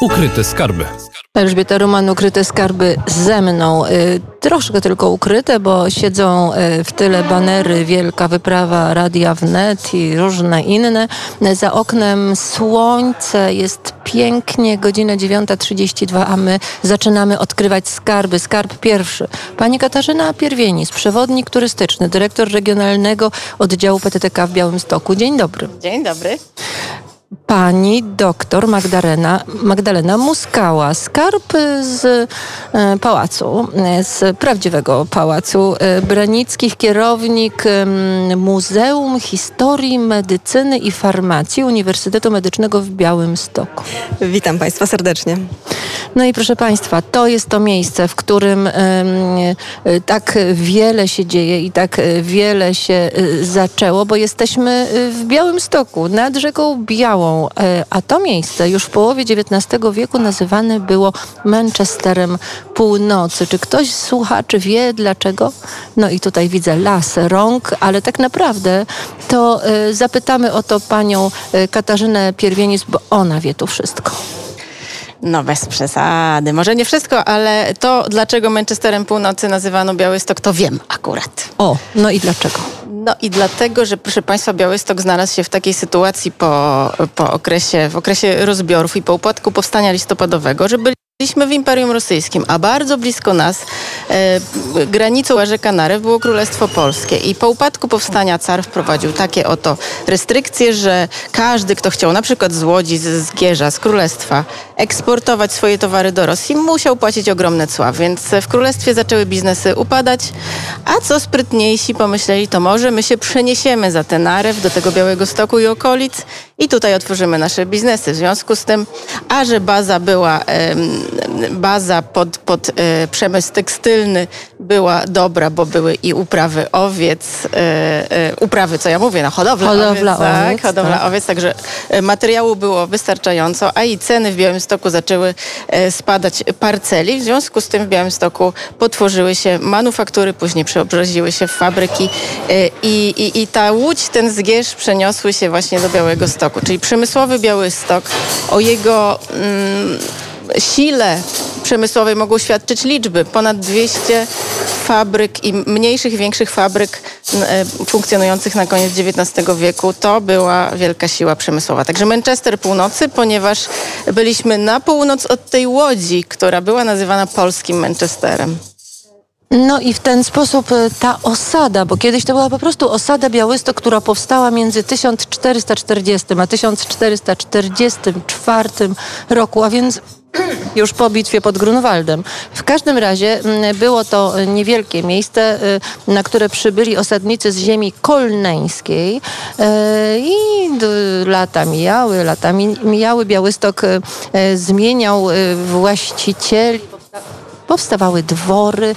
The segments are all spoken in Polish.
Ukryte skarby. Elżbieta Roman, ukryte skarby ze mną. Y, troszkę tylko ukryte, bo siedzą y, w tyle banery Wielka Wyprawa Radia Wnet i różne inne. Za oknem słońce, jest pięknie, godzina 9.32, a my zaczynamy odkrywać skarby. Skarb pierwszy. Pani Katarzyna Pierwienis, przewodnik turystyczny, dyrektor regionalnego oddziału PTTK w Białymstoku. Dzień dobry. Dzień dobry pani doktor Magdalena, Magdalena Muskała, skarb z e, pałacu, e, z prawdziwego pałacu e, Branickich, kierownik Muzeum Historii, Medycyny i Farmacji Uniwersytetu Medycznego w Białymstoku. Witam Państwa serdecznie. No i proszę Państwa, to jest to miejsce, w którym tak wiele się dzieje i tak wiele się zaczęło, bo jesteśmy w Białymstoku, nad rzeką Białą. E, a to miejsce już w połowie XIX wieku nazywane było Manchesterem Północy. Czy ktoś z słuchaczy wie dlaczego? No i tutaj widzę las rąk, ale tak naprawdę to e, zapytamy o to panią e, Katarzynę Pierwienic, bo ona wie tu wszystko. No bez przesady. Może nie wszystko, ale to, dlaczego Manchesterem Północy nazywano Białystok, to wiem akurat. O, no i dlaczego? No i dlatego, że proszę Państwa, Białystok znalazł się w takiej sytuacji po, po okresie, w okresie rozbiorów i po upadku powstania listopadowego, że byli Byliśmy w Imperium Rosyjskim, a bardzo blisko nas, e, granicą Rzeka Narew, było Królestwo Polskie. I po upadku powstania car wprowadził takie oto restrykcje, że każdy, kto chciał na przykład z Łodzi, z, z Gierza, z Królestwa eksportować swoje towary do Rosji, musiał płacić ogromne cła. Więc w Królestwie zaczęły biznesy upadać, a co sprytniejsi pomyśleli, to może my się przeniesiemy za ten Narew do tego Białego Stoku i okolic i tutaj otworzymy nasze biznesy. W związku z tym, a że baza była baza pod, pod e, przemysł tekstylny była dobra, bo były i uprawy owiec, e, e, uprawy, co ja mówię, no hodowla, hodowla owiec, tak, owiec, hodowla tak. owiec, także materiału było wystarczająco, a i ceny w Białymstoku zaczęły spadać parceli. W związku z tym w Białymstoku potworzyły się manufaktury, później przeobraziły się w fabryki i, i, i ta łódź, ten zgierz przeniosły się właśnie do Białego Stoku, czyli przemysłowy Białystok o jego mm, sile przemysłowej mogą świadczyć liczby. Ponad 200 fabryk i mniejszych, większych fabryk e, funkcjonujących na koniec XIX wieku. To była wielka siła przemysłowa. Także Manchester Północy, ponieważ byliśmy na północ od tej łodzi, która była nazywana polskim Manchesterem. No i w ten sposób e, ta osada, bo kiedyś to była po prostu osada Białystok, która powstała między 1440 a 1444 roku, a więc już po bitwie pod Grunwaldem. W każdym razie mm, było to niewielkie miejsce, y, na które przybyli osadnicy z ziemi kolneńskiej y, i lata mijały, lata mijały. Białystok zmieniał właścicieli powstawały dwory,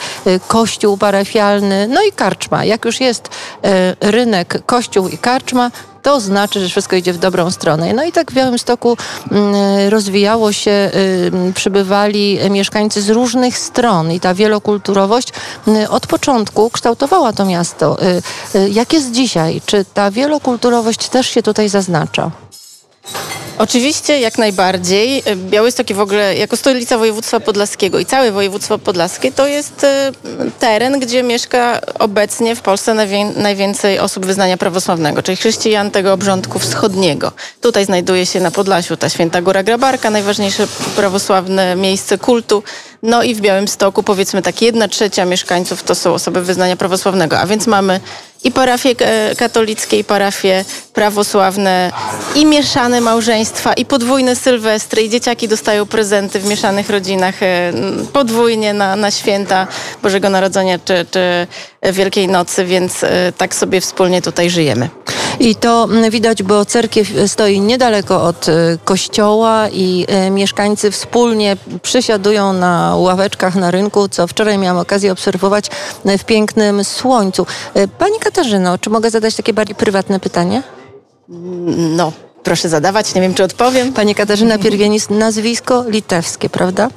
kościół parafialny, no i karczma. Jak już jest rynek, kościół i karczma, to znaczy, że wszystko idzie w dobrą stronę. No i tak w Białymstoku mm, rozwijało się, y, przybywali mieszkańcy z różnych stron i ta wielokulturowość y, od początku kształtowała to miasto. Y, jak jest dzisiaj? Czy ta wielokulturowość też się tutaj zaznacza? Oczywiście, jak najbardziej. Białystok i w ogóle jako stolica województwa podlaskiego i całe województwo podlaskie to jest e, teren, gdzie mieszka obecnie w Polsce najwięcej osób wyznania prawosławnego, czyli chrześcijan tego obrządku wschodniego. Tutaj znajduje się na Podlasiu ta Święta Góra Grabarka, najważniejsze prawosławne miejsce kultu. No i w Białymstoku powiedzmy tak jedna trzecia mieszkańców to są osoby wyznania prawosławnego, a więc mamy i parafie e, katolickie, i parafie prawosławne, i mieszane małżeństwa, i podwójne sylwestry, i dzieciaki dostają prezenty w mieszanych rodzinach e, podwójnie na, na święta Bożego Narodzenia czy, czy Wielkiej Nocy, więc e, tak sobie wspólnie tutaj żyjemy. I to widać, bo cerkiew stoi niedaleko od kościoła i mieszkańcy wspólnie przysiadują na ławeczkach na rynku, co wczoraj miałam okazję obserwować w pięknym słońcu. Pani Katarzyno, czy mogę zadać takie bardziej prywatne pytanie? No, proszę zadawać, nie wiem czy odpowiem. Pani Katarzyna Pierwienis, nazwisko litewskie, prawda?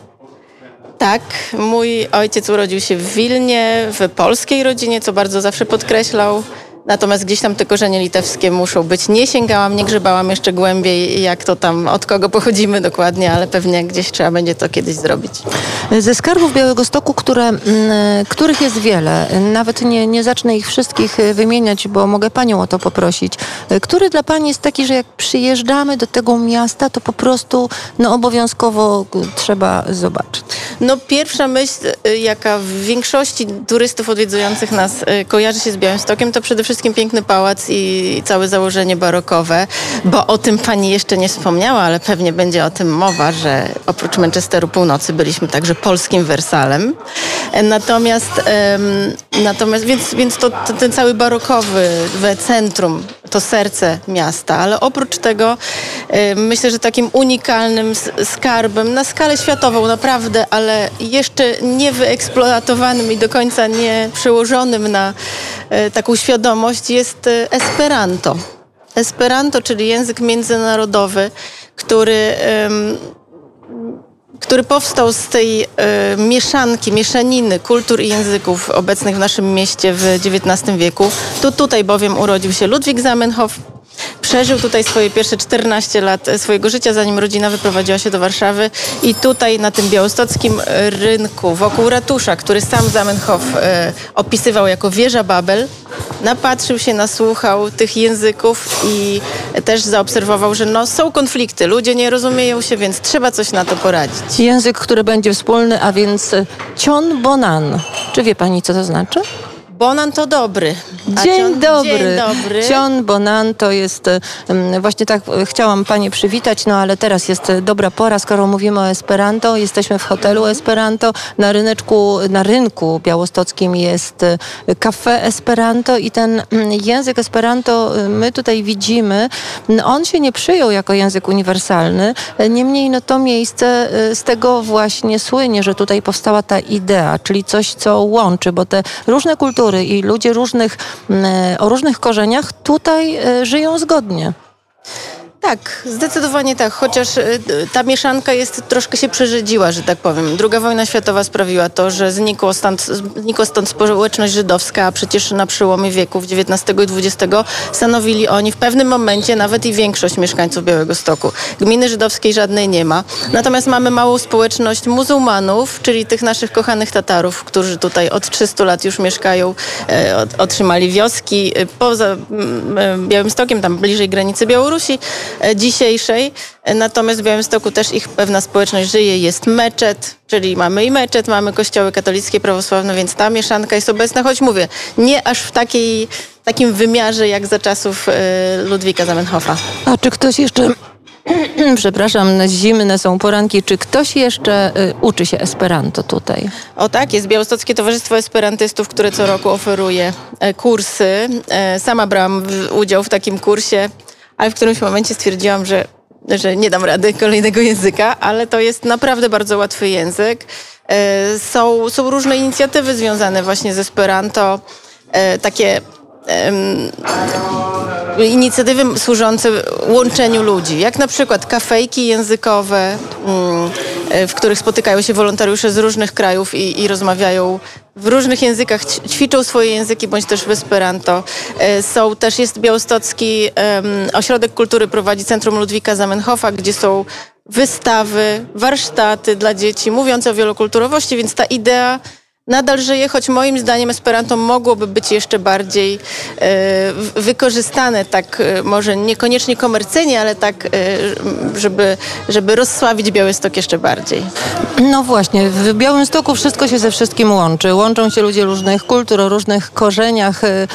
Tak, mój ojciec urodził się w Wilnie, w polskiej rodzinie, co bardzo zawsze podkreślał. Natomiast gdzieś tam te korzenie litewskie muszą być. Nie sięgałam, nie grzebałam jeszcze głębiej, jak to tam, od kogo pochodzimy dokładnie, ale pewnie gdzieś trzeba będzie to kiedyś zrobić. Ze skarbów Białego Stoku, które, mm, których jest wiele, nawet nie, nie zacznę ich wszystkich y, wymieniać, bo mogę Panią o to poprosić. Y, Który dla Pani jest taki, że jak przyjeżdżamy do tego miasta, to po prostu no, obowiązkowo trzeba zobaczyć? No pierwsza myśl, y, jaka w większości turystów odwiedzujących nas kojarzy się z Białymstokiem, to przede wszystkim piękny pałac i całe założenie barokowe, bo o tym pani jeszcze nie wspomniała, ale pewnie będzie o tym mowa, że oprócz Manchesteru Północy byliśmy także polskim Wersalem. E, Natomiast, em, natomiast więc, więc to, to ten cały barokowy centrum, to serce miasta, ale oprócz tego e, myślę, że takim unikalnym skarbem na skalę światową naprawdę, ale jeszcze nie wyeksploatowanym i do końca nie przełożonym na e, taką świadomość jest e, Esperanto. Esperanto, czyli język międzynarodowy, który który powstał z tej e, mieszanki, mieszaniny kultur i języków obecnych w naszym mieście w XIX wieku. Tu tutaj bowiem urodził się Ludwik Zamenhof. Przeżył tutaj swoje pierwsze 14 lat e, swojego życia, zanim rodzina wyprowadziła się do Warszawy. I tutaj na tym białostockim rynku, wokół ratusza, który sam Zamenhof e, opisywał jako wieża Babel, napatrzył się, nasłuchał tych języków i też zaobserwował, że no, są konflikty, ludzie nie rozumieją się, więc trzeba coś na to poradzić. Język, który będzie wspólny, a więc Cion Bonan. Czy wie Pani, co to znaczy? Bonan to dobry. A Dzień cion- dobry. Dzień dobry. Cion Bonan to jest, właśnie tak e, chciałam Panie przywitać, no ale teraz jest e, dobra pora, skoro mówimy o Esperanto. Jesteśmy w hotelu Esperanto. Na ryneczku, na rynku białostockim jest e, kafe Esperanto i ten mm, język Esperanto my tutaj widzimy. On się nie przyjął jako język uniwersalny. Niemniej no to miejsce z tego właśnie słynie, że tutaj powstała ta idea, czyli coś, co łączy, bo te różne kultury i ludzie różnych, mm, o różnych korzeniach tutaj e, żyją zgodnie. Tak, zdecydowanie tak, chociaż y, ta mieszanka jest troszkę się przerzedziła, że tak powiem. Druga wojna światowa sprawiła to, że znikło stąd, znikła stąd społeczność żydowska, a przecież na przełomie wieków XIX i XX stanowili oni w pewnym momencie nawet i większość mieszkańców Białego Stoku. Gminy żydowskiej żadnej nie ma. Natomiast mamy małą społeczność muzułmanów, czyli tych naszych kochanych Tatarów, którzy tutaj od 300 lat już mieszkają, e, otrzymali wioski e, poza mm, e, Białymstokiem, tam bliżej granicy Białorusi dzisiejszej. E, Natomiast w Białymstoku też ich pewna społeczność żyje. Jest meczet, czyli mamy i meczet, mamy kościoły katolickie, prawosławne, więc ta mieszanka jest obecna, choć mówię, nie aż w takiej, takim wymiarze jak za czasów e, Ludwika Zamenhofa. A czy ktoś jeszcze, przepraszam, zimne są poranki, czy ktoś jeszcze y, uczy się Esperanto tutaj? O tak, jest Białostockie Towarzystwo Esperantystów, które co roku oferuje e, kursy. E, Sama brałam udział w takim kursie, ale w którymś momencie stwierdziłam, że, że nie dam rady kolejnego języka, ale to jest naprawdę bardzo łatwy język. E, Są, są różne inicjatywy związane właśnie z Esperanto, e, takie inicjatywy służące łączeniu ludzi, jak na przykład kafejki językowe, mm, w których spotykają się wolontariusze z różnych krajów i, i rozmawiają w różnych językach, ćwiczą swoje języki, bądź też w Esperanto. E, Są też, jest Białostocki Ośrodek Kultury prowadzi Centrum Ludwika Zamenhofa, gdzie są wystawy, warsztaty dla dzieci mówiące o wielokulturowości, więc ta idea nadal żyje, choć moim zdaniem Esperanto mogłoby być jeszcze bardziej e, wykorzystane, tak e, może niekoniecznie komercyjnie, ale tak, e, żeby, żeby rozsławić Białystok jeszcze bardziej. No właśnie, w Białymstoku wszystko się ze wszystkim łączy. Łączą się ludzie różnych kultur, o różnych korzeniach y, y,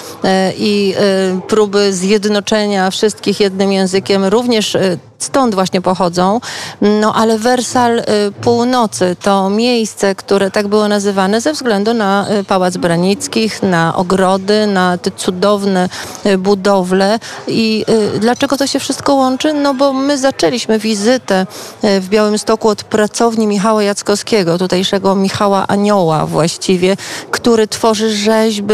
i y, próby zjednoczenia wszystkich jednym językiem również stąd właśnie pochodzą. No ale Wersal y, Północy to miejsce, które tak było nazywane ze względu na y, Pałac Branickich, na ogrody, na te cudowne y, budowle. I dlaczego to się wszystko łączy? No bo my zaczęliśmy wizytę w Białymstoku od pracowni Michała Jackowskiego, tutejszego Michała Anioła właściwie, który tworzy rzeźby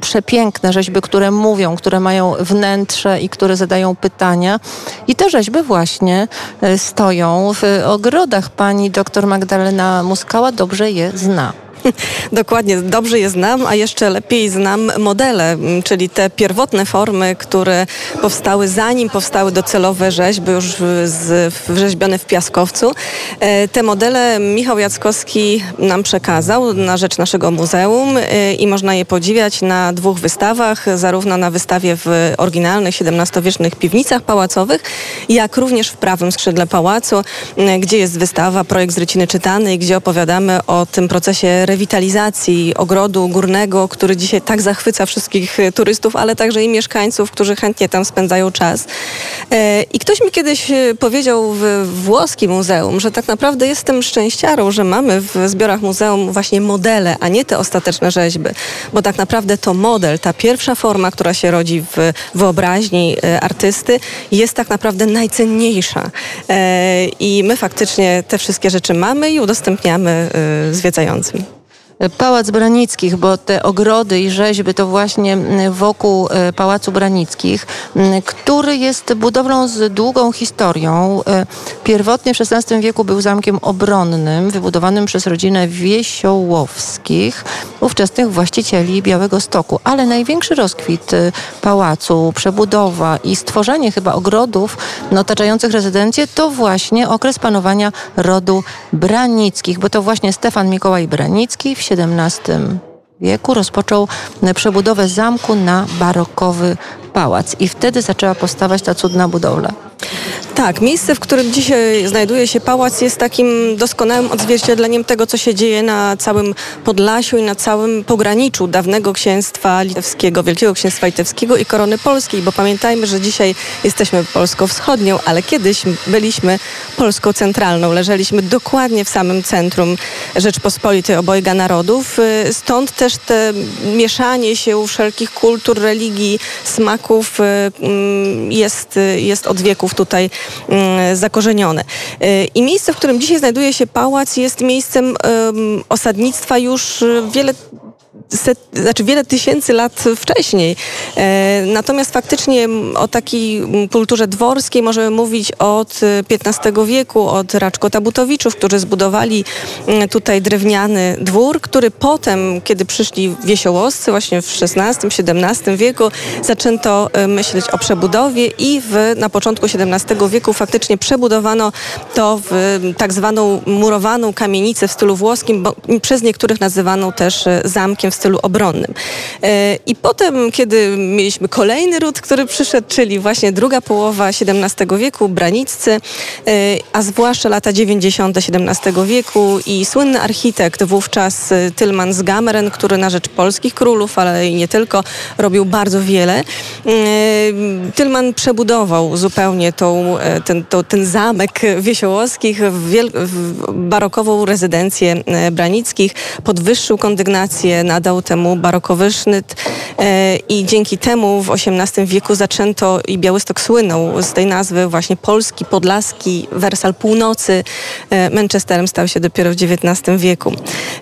przepiękne, rzeźby, które mówią, które mają wnętrze i które zadają pytania. I te rzeźby właśnie y, stoją w ogrodach. Pani doktor Magdalena Muskała dobrze je zna. Dokładnie, dobrze je znam, a jeszcze lepiej znam modele, czyli te pierwotne formy, które powstały zanim powstały docelowe rzeźby już wrzeźbione w Piaskowcu. E, te modele Michał Jackowski nam przekazał na rzecz naszego muzeum e, i można je podziwiać na dwóch wystawach, zarówno na wystawie w oryginalnych XVII-wiecznych piwnicach pałacowych, jak również w prawym skrzydle pałacu, gdzie jest wystawa Projekt z Ryciny Czytanej, gdzie opowiadamy o tym procesie rewitalizacji ogrodu górnego, który dzisiaj tak zachwyca wszystkich turystów, ale także i mieszkańców, którzy chętnie tam spędzają czas. E, I ktoś mi kiedyś e, powiedział w włoskim muzeum, że tak naprawdę jestem szczęściarą, że mamy w zbiorach muzeum właśnie modele, a nie te ostateczne rzeźby, bo tak naprawdę to model, ta pierwsza forma, która się rodzi w wyobraźni e, artysty, jest tak naprawdę najcenniejsza. I my faktycznie te wszystkie rzeczy mamy i udostępniamy zwiedzającym. Pałac Branickich, bo te ogrody i rzeźby to właśnie wokół e, Pałacu Branickich, który jest budowlą z długą historią. E, pierwotnie w XVI wieku był zamkiem obronnym, wybudowanym przez rodzinę Wiesiołowskich, ówczesnych właścicieli Białego Stoku. Ale największy rozkwit e, pałacu, przebudowa i stworzenie chyba ogrodów otaczających rezydencję to właśnie okres panowania rodu Branickich, bo to właśnie Stefan Mikołaj Branicki w XVII wieku rozpoczął przebudowę zamku na barokowy pałac i wtedy zaczęła powstawać ta cudna budowla. Tak, miejsce, w którym dzisiaj znajduje się pałac, jest takim doskonałym odzwierciedleniem tego, co się dzieje na całym Podlasiu i na całym pograniczu dawnego księstwa litewskiego, Wielkiego Księstwa Litewskiego i Korony Polskiej, bo pamiętajmy, że dzisiaj jesteśmy Polską Wschodnią, ale kiedyś byliśmy Polską Centralną. Leżeliśmy dokładnie w samym centrum Rzeczpospolitej obojga narodów. Stąd też te mieszanie się wszelkich kultur, religii, smaków mm, jest, jest od wieków tutaj zakorzenione. Y, I miejsce, w którym dzisiaj znajduje się pałac, jest miejscem osadnictwa już wiele set, znaczy wiele tysięcy lat wcześniej. E, natomiast faktycznie o takiej kulturze dworskiej możemy mówić od XV wieku, od Raczkota Butowiczów, którzy zbudowali mm, tutaj drewniany dwór, który potem, kiedy przyszli wiesiołowscy właśnie w XVI-XVII wieku, zaczęto e, myśleć o przebudowie i w, na początku XVII wieku faktycznie przebudowano to w tak zwaną murowaną kamienicę w stylu włoskim, bo przez niektórych nazywaną też e, w stylu obronnym. E, I potem, kiedy mieliśmy kolejny ród, który przyszedł, czyli właśnie druga połowa XVII wieku, Braniccy, e, a zwłaszcza lata 90. XVII wieku i słynny architekt wówczas e, Tylman z Gameren, który na rzecz polskich królów, ale i nie tylko, robił bardzo wiele. Tylman przebudował zupełnie tą, ten, to, ten zamek Wiesiołowskich w, wiel- w barokową rezydencję Branickich, podwyższył kondygnację, nadał temu barokowy sznyt e, i dzięki temu w XVIII wieku zaczęto i Białystok słynął z tej nazwy właśnie Polski, Podlaski, Wersal Północy. E, Manchesterem stał się dopiero w XIX wieku.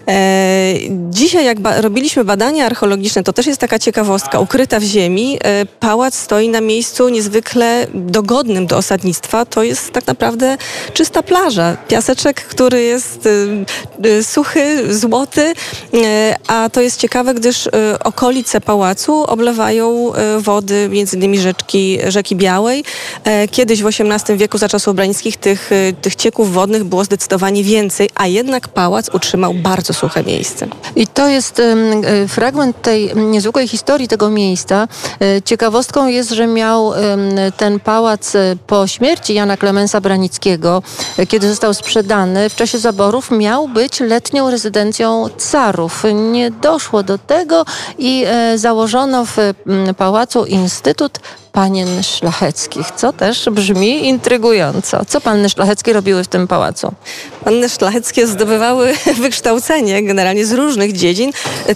E, dzisiaj jak ba robiliśmy badania archeologiczne, to też jest taka ciekawostka, ukryta w ziemi, pałac stoi na miejscu niezwykle dogodnym do osadnictwa. To jest tak naprawdę czysta plaża. Piaseczek, który jest suchy, złoty, a to jest ciekawe, gdyż y, okolice pałacu oblewają y, wody, między innymi rzeczki, rzeki Białej. E, kiedyś w XVIII wieku za czasów Obrańskich tych, y, tych cieków wodnych było zdecydowanie więcej, a jednak pałac utrzymał bardzo suche miejsce. I to jest fragment tej niezwykłej historii tego miejsca. E, ciekawostką jest, że miał ten pałac e, po śmierci Jana Klemensa Branickiego, kiedy został sprzedany w czasie zaborów, miał być letnią rezydencją carów. Nie doszło do tego i e, założono w pałacu Instytut panien szlacheckich, co też brzmi intrygująco. Co panny szlacheckie robiły w tym pałacu? Panny szlacheckie zdobywały wykształcenie generalnie z różnych dziedzin,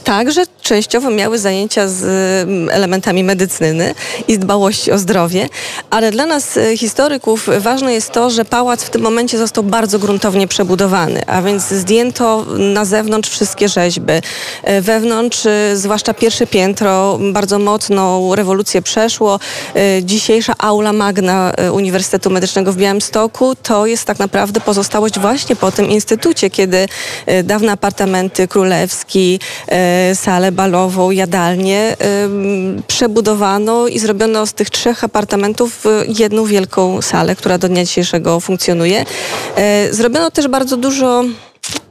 także częściowo miały zajęcia z mm, elementami medycyny i dbałości o zdrowie, ale dla nas e, historyków ważne jest to, że pałac w tym momencie został bardzo gruntownie przebudowany, a więc zdjęto na zewnątrz wszystkie rzeźby. E, wewnątrz, e, zwłaszcza pierwsze piętro, bardzo mocną rewolucję przeszło. Dzisiejsza aula magna Uniwersytetu Medycznego w Białymstoku to jest tak naprawdę pozostałość właśnie po tym instytucie, kiedy dawne apartamenty królewski, salę balową, jadalnię przebudowano i zrobiono z tych trzech apartamentów jedną wielką salę, która do dnia dzisiejszego funkcjonuje. Zrobiono też bardzo dużo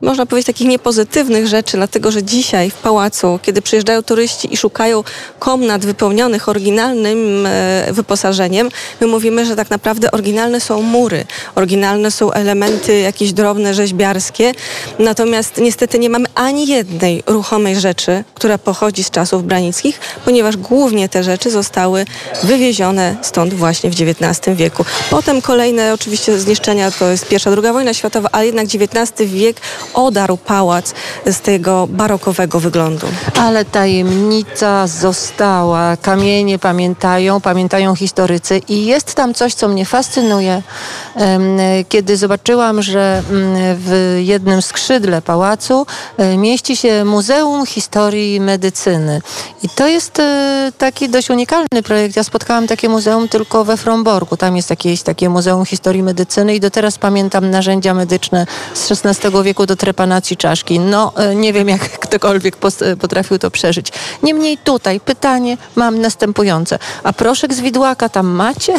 można powiedzieć, takich niepozytywnych rzeczy, dlatego że dzisiaj w pałacu, kiedy przyjeżdżają turyści i szukają komnat wypełnionych oryginalnym e, wyposażeniem, my mówimy, że tak naprawdę oryginalne są mury, oryginalne są elementy jakieś drobne, rzeźbiarskie, natomiast niestety nie mamy ani jednej ruchomej rzeczy, która pochodzi z czasów branickich, ponieważ głównie te rzeczy zostały wywiezione stąd właśnie w XIX wieku. Potem kolejne oczywiście zniszczenia to jest pierwsza, druga wojna światowa, ale jednak XIX wiek odarł pałac z tego barokowego wyglądu. Ale tajemnica została. Kamienie pamiętają, pamiętają historycy i jest tam coś, co mnie fascynuje. Kiedy zobaczyłam, że w jednym skrzydle pałacu e, mieści się Muzeum Historii Medycyny. I to jest e, taki dość unikalny projekt. Ja spotkałam takie muzeum tylko we Fromborgu. Tam jest jakieś takie Muzeum Historii Medycyny i do teraz pamiętam narzędzia medyczne z XVI wieku do trepanacji czaszki. No, e, nie wiem, jak ktokolwiek e, potrafił to przeżyć. Niemniej tutaj pytanie mam następujące. A proszek z widłaka tam macie?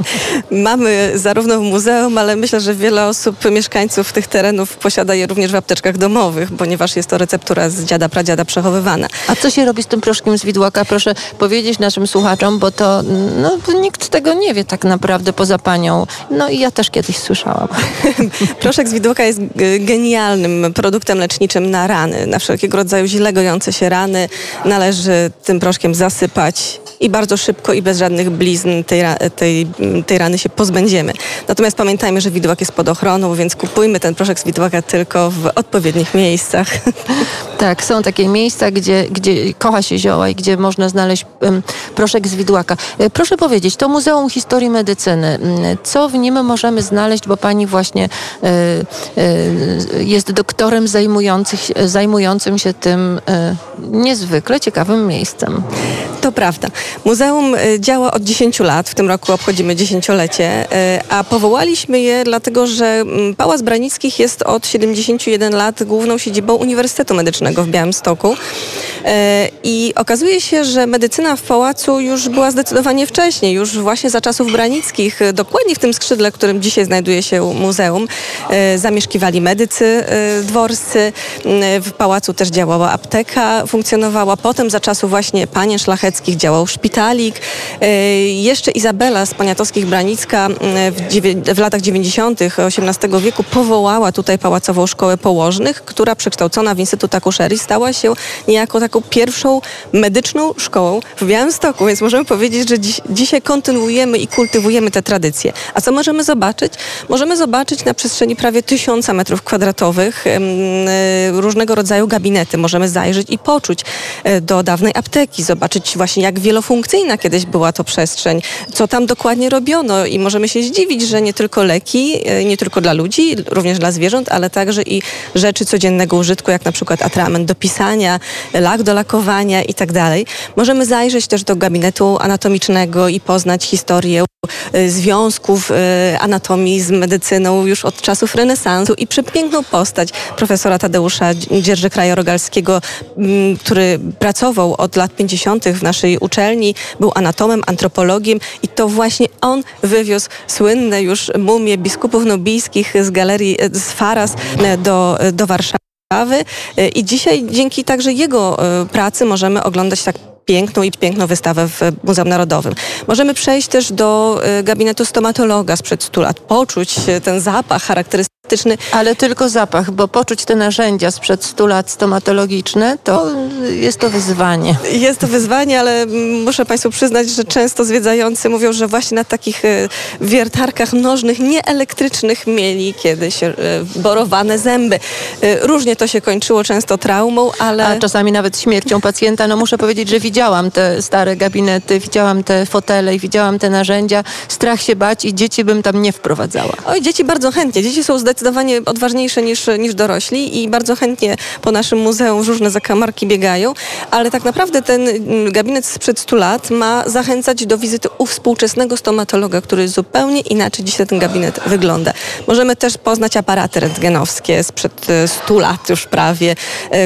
Mamy zarówno w muzeum, ale myślę, że wiele osób, mieszkańców tych terenów posiada je również w apteczkach domowych, ponieważ jest to receptura z dziada, pradziada przechowywana. A co się robi z tym proszkiem z widłaka? Proszę powiedzieć naszym słuchaczom, bo to no, nikt tego nie wie tak naprawdę poza panią. No i ja też kiedyś słyszałam. Proszek z widłaka jest produktem leczniczym na rany, na wszelkiego rodzaju źle gojące się rany. Należy tym proszkiem zasypać i bardzo szybko i bez żadnych blizn tej, tej, tej rany się pozbędziemy. Natomiast pamiętajmy, że widłak jest pod ochroną, więc kupujmy ten proszek z widłaka tylko w odpowiednich miejscach. Tak, są takie miejsca, gdzie, gdzie kocha się zioła i gdzie można znaleźć proszek z widłaka. E, proszę powiedzieć, to Muzeum Historii Medycyny, co w nim możemy znaleźć, bo pani właśnie y, y, jest doktorem zajmującym się tym niezwykle ciekawym miejscem. To prawda. Muzeum działa od 10 lat, w tym roku obchodzimy dziesięciolecie, a powołaliśmy je dlatego, że Pałac Branickich jest od 71 lat główną siedzibą Uniwersytetu Medycznego w Białymstoku. E, I okazuje się, że medycyna w pałacu już była zdecydowanie wcześniej, już właśnie za czasów branickich, dokładnie w tym skrzydle, w którym dzisiaj znajduje się muzeum, e, zamieszkiwali medycy e, dworscy. W pałacu też działała apteka, funkcjonowała. Potem za czasów właśnie panien szlacheckich działał szpitalik. Jeszcze Izabela z Poniatowskich Branicka w, w latach 90. XVIII wieku powołała tutaj Pałacową Szkołę Położnych, która przekształcona w Instytut Stała się niejako taką pierwszą medyczną szkołą w Białymstoku, więc możemy powiedzieć, że dziś, dzisiaj kontynuujemy i kultywujemy te tradycje. A co możemy zobaczyć? Możemy zobaczyć na przestrzeni prawie tysiąca metrów kwadratowych e, różnego rodzaju gabinety. Możemy zajrzeć i poczuć e, do dawnej apteki, zobaczyć właśnie jak wielofunkcyjna kiedyś była to przestrzeń, co tam dokładnie robiono i możemy się zdziwić, że nie tylko leki, e, nie tylko dla ludzi, również dla zwierząt, ale także i rzeczy codziennego użytku, jak na przykład atrament do pisania, lak do lakowania i tak. Możemy zajrzeć też do gabinetu anatomicznego i poznać historię y, związków y, anatomii z medycyną już od czasów renesansu i przepiękną postać profesora Tadeusza Dzierży-Kraja-Rogalskiego, mm, który pracował od lat 50. w naszej uczelni, był anatomem, antropologiem i to właśnie on wywiózł słynne już mumie biskupów nobijskich z galerii z Faras do, do Warszawy. E, I dzisiaj dzięki także jego e, pracy możemy oglądać tak piękną i piękną wystawę w Muzeum Narodowym. Możemy przejść też do e, gabinetu stomatologa sprzed 100 lat, poczuć ten zapach charakterystyczny ale tylko zapach, bo poczuć te narzędzia sprzed 100 lat stomatologiczne, to jest to wyzwanie. Jest to wyzwanie, ale muszę Państwu przyznać, że często zwiedzający mówią, że właśnie na takich e, wiertarkach nożnych, nieelektrycznych mieli kiedyś e, borowane zęby. E, różnie to się kończyło, często traumą, ale... A czasami nawet śmiercią pacjenta. No muszę powiedzieć, że widziałam te stare gabinety, widziałam te fotele i widziałam te narzędzia. Strach się bać i dzieci bym tam nie wprowadzała. Oj, dzieci bardzo chętnie. Dzieci są zdecydowanie zdecydowanie odważniejsze niż, niż dorośli i bardzo chętnie po naszym muzeum różne zakamarki biegają, ale tak naprawdę ten mm, gabinet sprzed 100 lat ma zachęcać do wizyty u współczesnego stomatologa, który zupełnie inaczej dzisiaj ten gabinet wygląda. Możemy też poznać aparaty rentgenowskie sprzed 100 lat już prawie,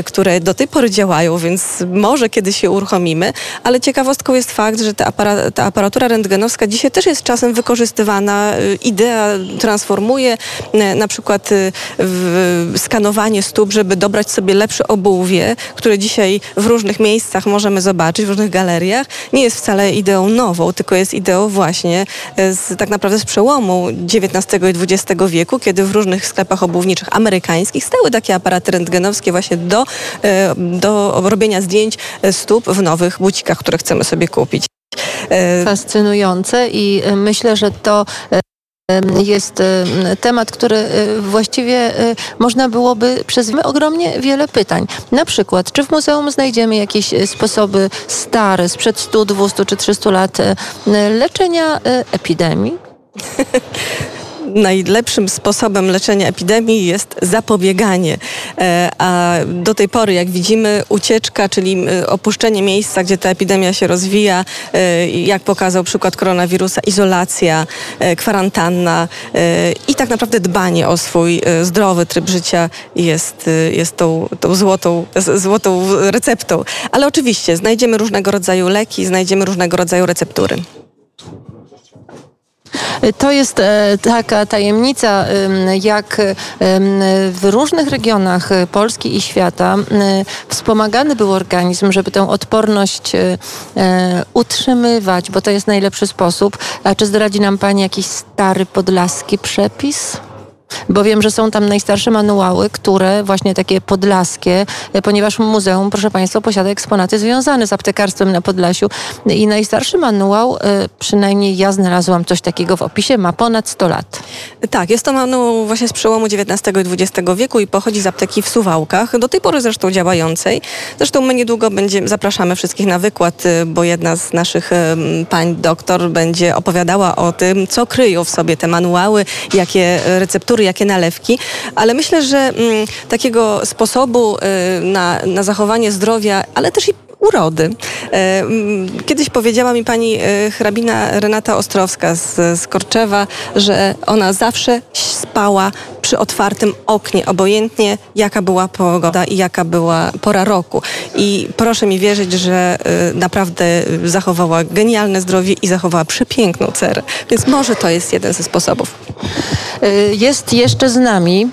które do tej pory działają, więc może kiedy się uruchomimy, ale ciekawostką jest fakt, że ta, apara ta aparatura rentgenowska dzisiaj też jest czasem wykorzystywana. Idea transformuje na przykład skanowanie stóp, żeby dobrać sobie lepsze obuwie, które dzisiaj w różnych miejscach możemy zobaczyć, w różnych galeriach. Nie jest wcale ideą nową, tylko jest ideą właśnie z, tak naprawdę z przełomu XIX i XX wieku, kiedy w różnych sklepach obuwniczych amerykańskich stały takie aparaty rentgenowskie właśnie do, e, do robienia zdjęć stóp w nowych bucikach, które chcemy sobie kupić. Fascynujące i myślę, że to jest temat, który właściwie można byłoby przez ogromnie wiele pytań. Na przykład, czy w muzeum znajdziemy jakieś sposoby stare, sprzed 100, 200 czy 300 lat leczenia epidemii? najlepszym sposobem leczenia epidemii jest zapobieganie. E, a do tej pory, jak widzimy, ucieczka, czyli opuszczenie miejsca, gdzie ta epidemia się rozwija, e, jak pokazał przykład koronawirusa, izolacja, e, kwarantanna i tak naprawdę dbanie o swój zdrowy tryb życia jest, jest tą, tą złotą, złotą receptą. Ale oczywiście znajdziemy różnego rodzaju leki, znajdziemy różnego rodzaju receptury. To jest e, taka tajemnica, jak w różnych regionach Polski i świata wspomagany był organizm, żeby tę odporność e, e, utrzymywać, bo to jest najlepszy sposób. A czy zdradzi nam Pani jakiś stary podlaski przepis? Bo wiem, że są tam najstarsze manuały, które właśnie takie podlaskie, e, ponieważ muzeum, proszę Państwa, posiada eksponaty związane z aptekarstwem na Podlasiu i najstarszy manuał, e, przynajmniej ja znalazłam coś takiego w opisie, ma ponad 100 lat. Tak, jest to manuał właśnie z przełomu XIX i XX wieku i pochodzi z apteki w Suwałkach, do tej pory zresztą działającej. Zresztą my niedługo będziemy, zapraszamy wszystkich na wykład, e, bo jedna z naszych pań doktor będzie opowiadała o tym, co kryją w sobie te manuały, jakie receptury jakie nalewki, ale myślę, że mm, takiego sposobu y, na, na zachowanie zdrowia, ale też i urody. E, kiedyś powiedziała mi pani e, hrabina Renata Ostrowska z, z Korczewa, że ona zawsze spała przy otwartym oknie, obojętnie jaka była pogoda i jaka była pora roku. I proszę mi wierzyć, że e, naprawdę zachowała genialne zdrowie i zachowała przepiękną cerę. Więc może to jest jeden ze sposobów. Jest jeszcze z nami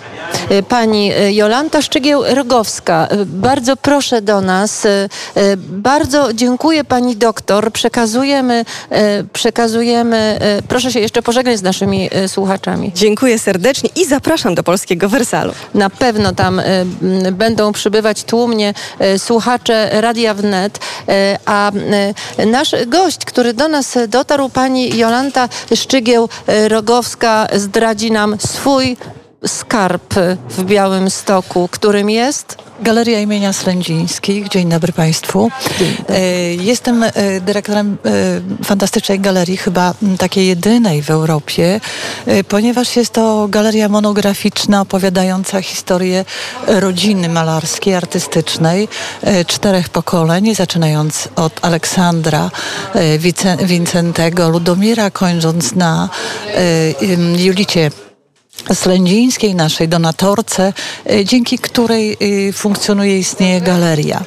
pani Jolanta Szczygieł-Rogowska. Bardzo proszę do nas bardzo dziękuję pani doktor. Przekazujemy, e, przekazujemy. E, proszę się jeszcze pożegnać z naszymi e, słuchaczami. Dziękuję serdecznie i zapraszam do polskiego wersalu. Na pewno tam będą przybywać tłumnie słuchacze Radia Wnet, a nasz gość, który do nas dotarł, pani Jolanta Szczygieł-Rogowska, zdradzi nam swój skarb w Białym Stoku, którym jest? Galeria imienia Slędzińskich. Dzień dobry Państwu. E, jestem e, dyrektorem e, fantastycznej galerii, chyba takiej jedynej w Europie, ponieważ jest to galeria monograficzna opowiadająca historię rodziny malarskiej, artystycznej, czterech pokoleń, zaczynając od Aleksandra Wincentego, Ludomira, kończąc na Julicie Slędzińskiej, naszej donatorce, e, dzięki której e, funkcjonuje, istnieje galeria.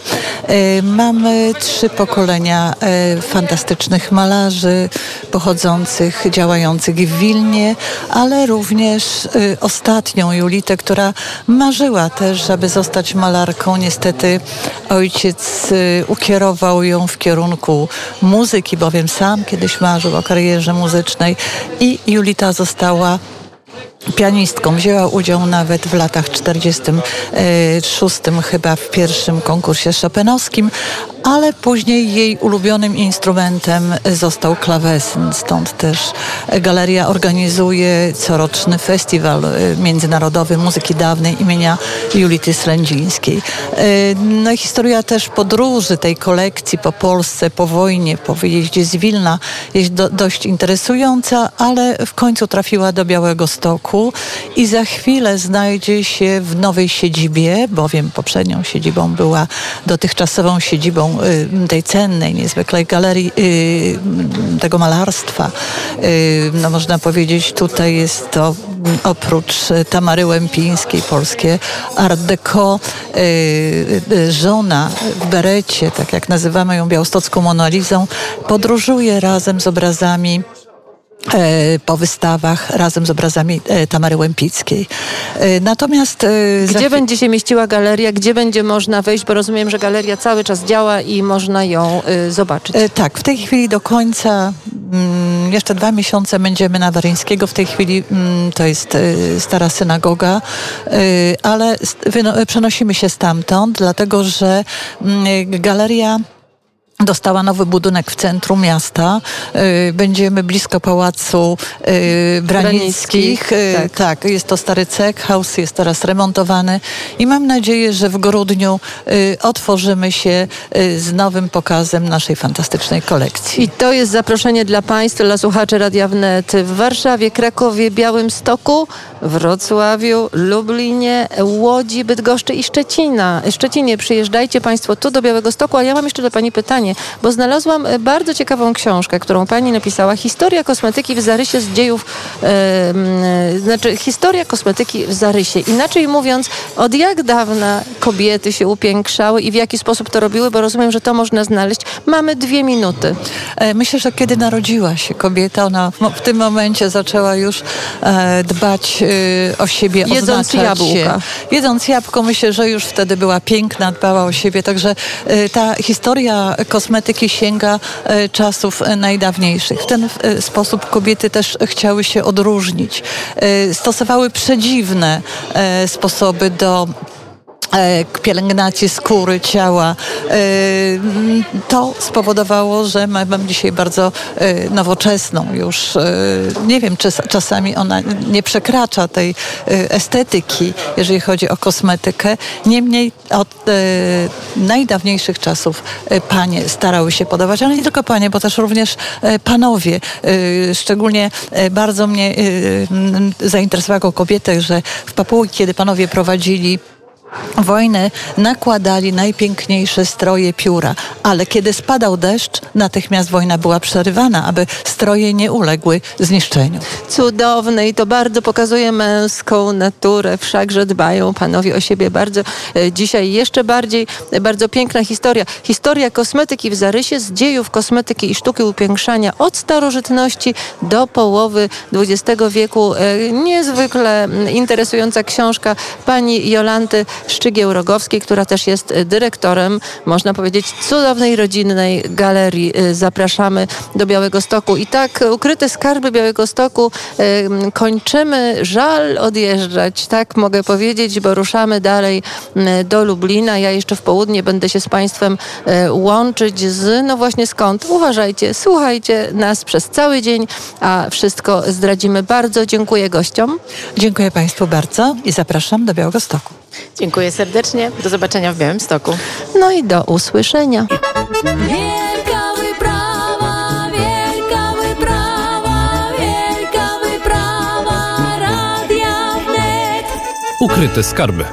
E, mamy trzy pokolenia fantastycznych malarzy pochodzących, działających w Wilnie, ale również ostatnią Julitę, która marzyła też, żeby zostać malarką. Niestety ojciec ukierował ją w kierunku muzyki, bowiem sam kiedyś marzył o karierze muzycznej i Julita została pianistką. Wzięła udział nawet w latach 46 chyba w pierwszym konkursie szopenowskim, ale później jej ulubionym instrumentem został klawesyn. Stąd też galeria organizuje coroczny festiwal y, międzynarodowy muzyki dawnej imienia Julity Slędzińskiej. Y, no i historia też podróży tej kolekcji po Polsce, po wojnie, po wyjeździe z Wilna jest do, dość interesująca, ale w końcu trafiła do Białego Stoku i za chwilę znajdzie się w nowej siedzibie, bowiem poprzednią siedzibą była dotychczasową siedzibą y, tej cennej, niezwykłej galerii y, tego malarstwa. Y, no można powiedzieć, tutaj jest to oprócz Tamary Łępińskiej, polskie Art Deco, żona w berecie, tak jak nazywamy ją białostocką Monalizą, podróżuje razem z obrazami po wystawach razem z obrazami e, Tamary Łępickiej. E, natomiast... Gdzie będzie się mieściła galeria? Gdzie będzie można wejść? Bo rozumiem, że galeria cały czas działa i można ją zobaczyć. Tak, w tej chwili do końca, mm, jeszcze dwa miesiące będziemy na Waryńskiego. W tej chwili mm, to jest stara synagoga, ale przenosimy się stamtąd, dlatego że mm, galeria dostała nowy budynek w centrum miasta. Y, będziemy blisko pałacu y, Branickich. Y, tak. tak. jest to stary cech, house jest teraz remontowany i mam nadzieję, że w grudniu otworzymy się z nowym pokazem naszej fantastycznej kolekcji. I to jest zaproszenie dla Państwa, dla słuchaczy Radia Wnet w Warszawie, Krakowie, Białymstoku, Wrocławiu, Lublinie, Łodzi, Bydgoszczy i Szczecina. Szczecinie przyjeżdżajcie Państwo tu do Białego Stoku, a ja mam jeszcze do Pani pytanie bo znalazłam e, bardzo ciekawą książkę, którą pani napisała. Historia kosmetyki w zarysie z dziejów, e, znaczy historia kosmetyki w zarysie. Inaczej mówiąc, od jak dawna kobiety się upiększały i w jaki sposób to robiły, bo rozumiem, że to można znaleźć. Mamy dwie minuty. Myślę, że kiedy narodziła się kobieta, ona w tym momencie zaczęła już dbać o siebie, Jedząc jabłka. Się. Jedząc jabłko, myślę, że już wtedy była piękna, dbała o siebie, także e, ta historia kosmetyki sięga e, czasów najdawniejszych. W ten sposób kobiety też chciały się odróżnić. Stosowały przedziwne sposoby do pielęgnacji skóry, ciała. E, to spowodowało, że mam dzisiaj bardzo e, nowoczesną już, nie wiem, czasami ona nie przekracza tej estetyki, jeżeli chodzi o kosmetykę. Niemniej od najdawniejszych czasów panie starały się podawać, ale nie tylko panie, bo też również panowie. Szczególnie bardzo mnie zainteresowało kobietę, że w Papui, kiedy panowie prowadzili wojny nakładali najpiękniejsze stroje pióra, ale kiedy spadał deszcz, natychmiast wojna była przerywana, aby stroje nie uległy zniszczeniu. Cudowne i to bardzo pokazuje męską naturę, wszakże dbają panowie o siebie bardzo. E, dzisiaj jeszcze bardziej, e, bardzo piękna historia. Historia kosmetyki w zarysie z dziejów kosmetyki i sztuki upiększania od starożytności do połowy XX wieku. E, niezwykle interesująca książka pani Jolanty Szczygieł-Rogowskiej, która też jest y, dyrektorem, można powiedzieć, cudownej rodzinnej galerii. Y, zapraszamy do Białego Stoku. I tak ukryte skarby Białego Stoku y, kończymy. Żal odjeżdżać, tak mogę powiedzieć, bo ruszamy dalej do Lublina. Ja jeszcze w południe będę się z Państwem łączyć z, no właśnie skąd? Uważajcie, słuchajcie nas przez cały dzień, a wszystko zdradzimy. Bardzo dziękuję gościom. Dziękuję Państwu bardzo i zapraszam do Białego Stoku. Dziękuję serdecznie. Do zobaczenia w Białym Stoku. No i do usłyszenia. Wielka wyprawa, wielka wyprawa, wielka wyprawa, Radia Wnet. Ukryte skarby.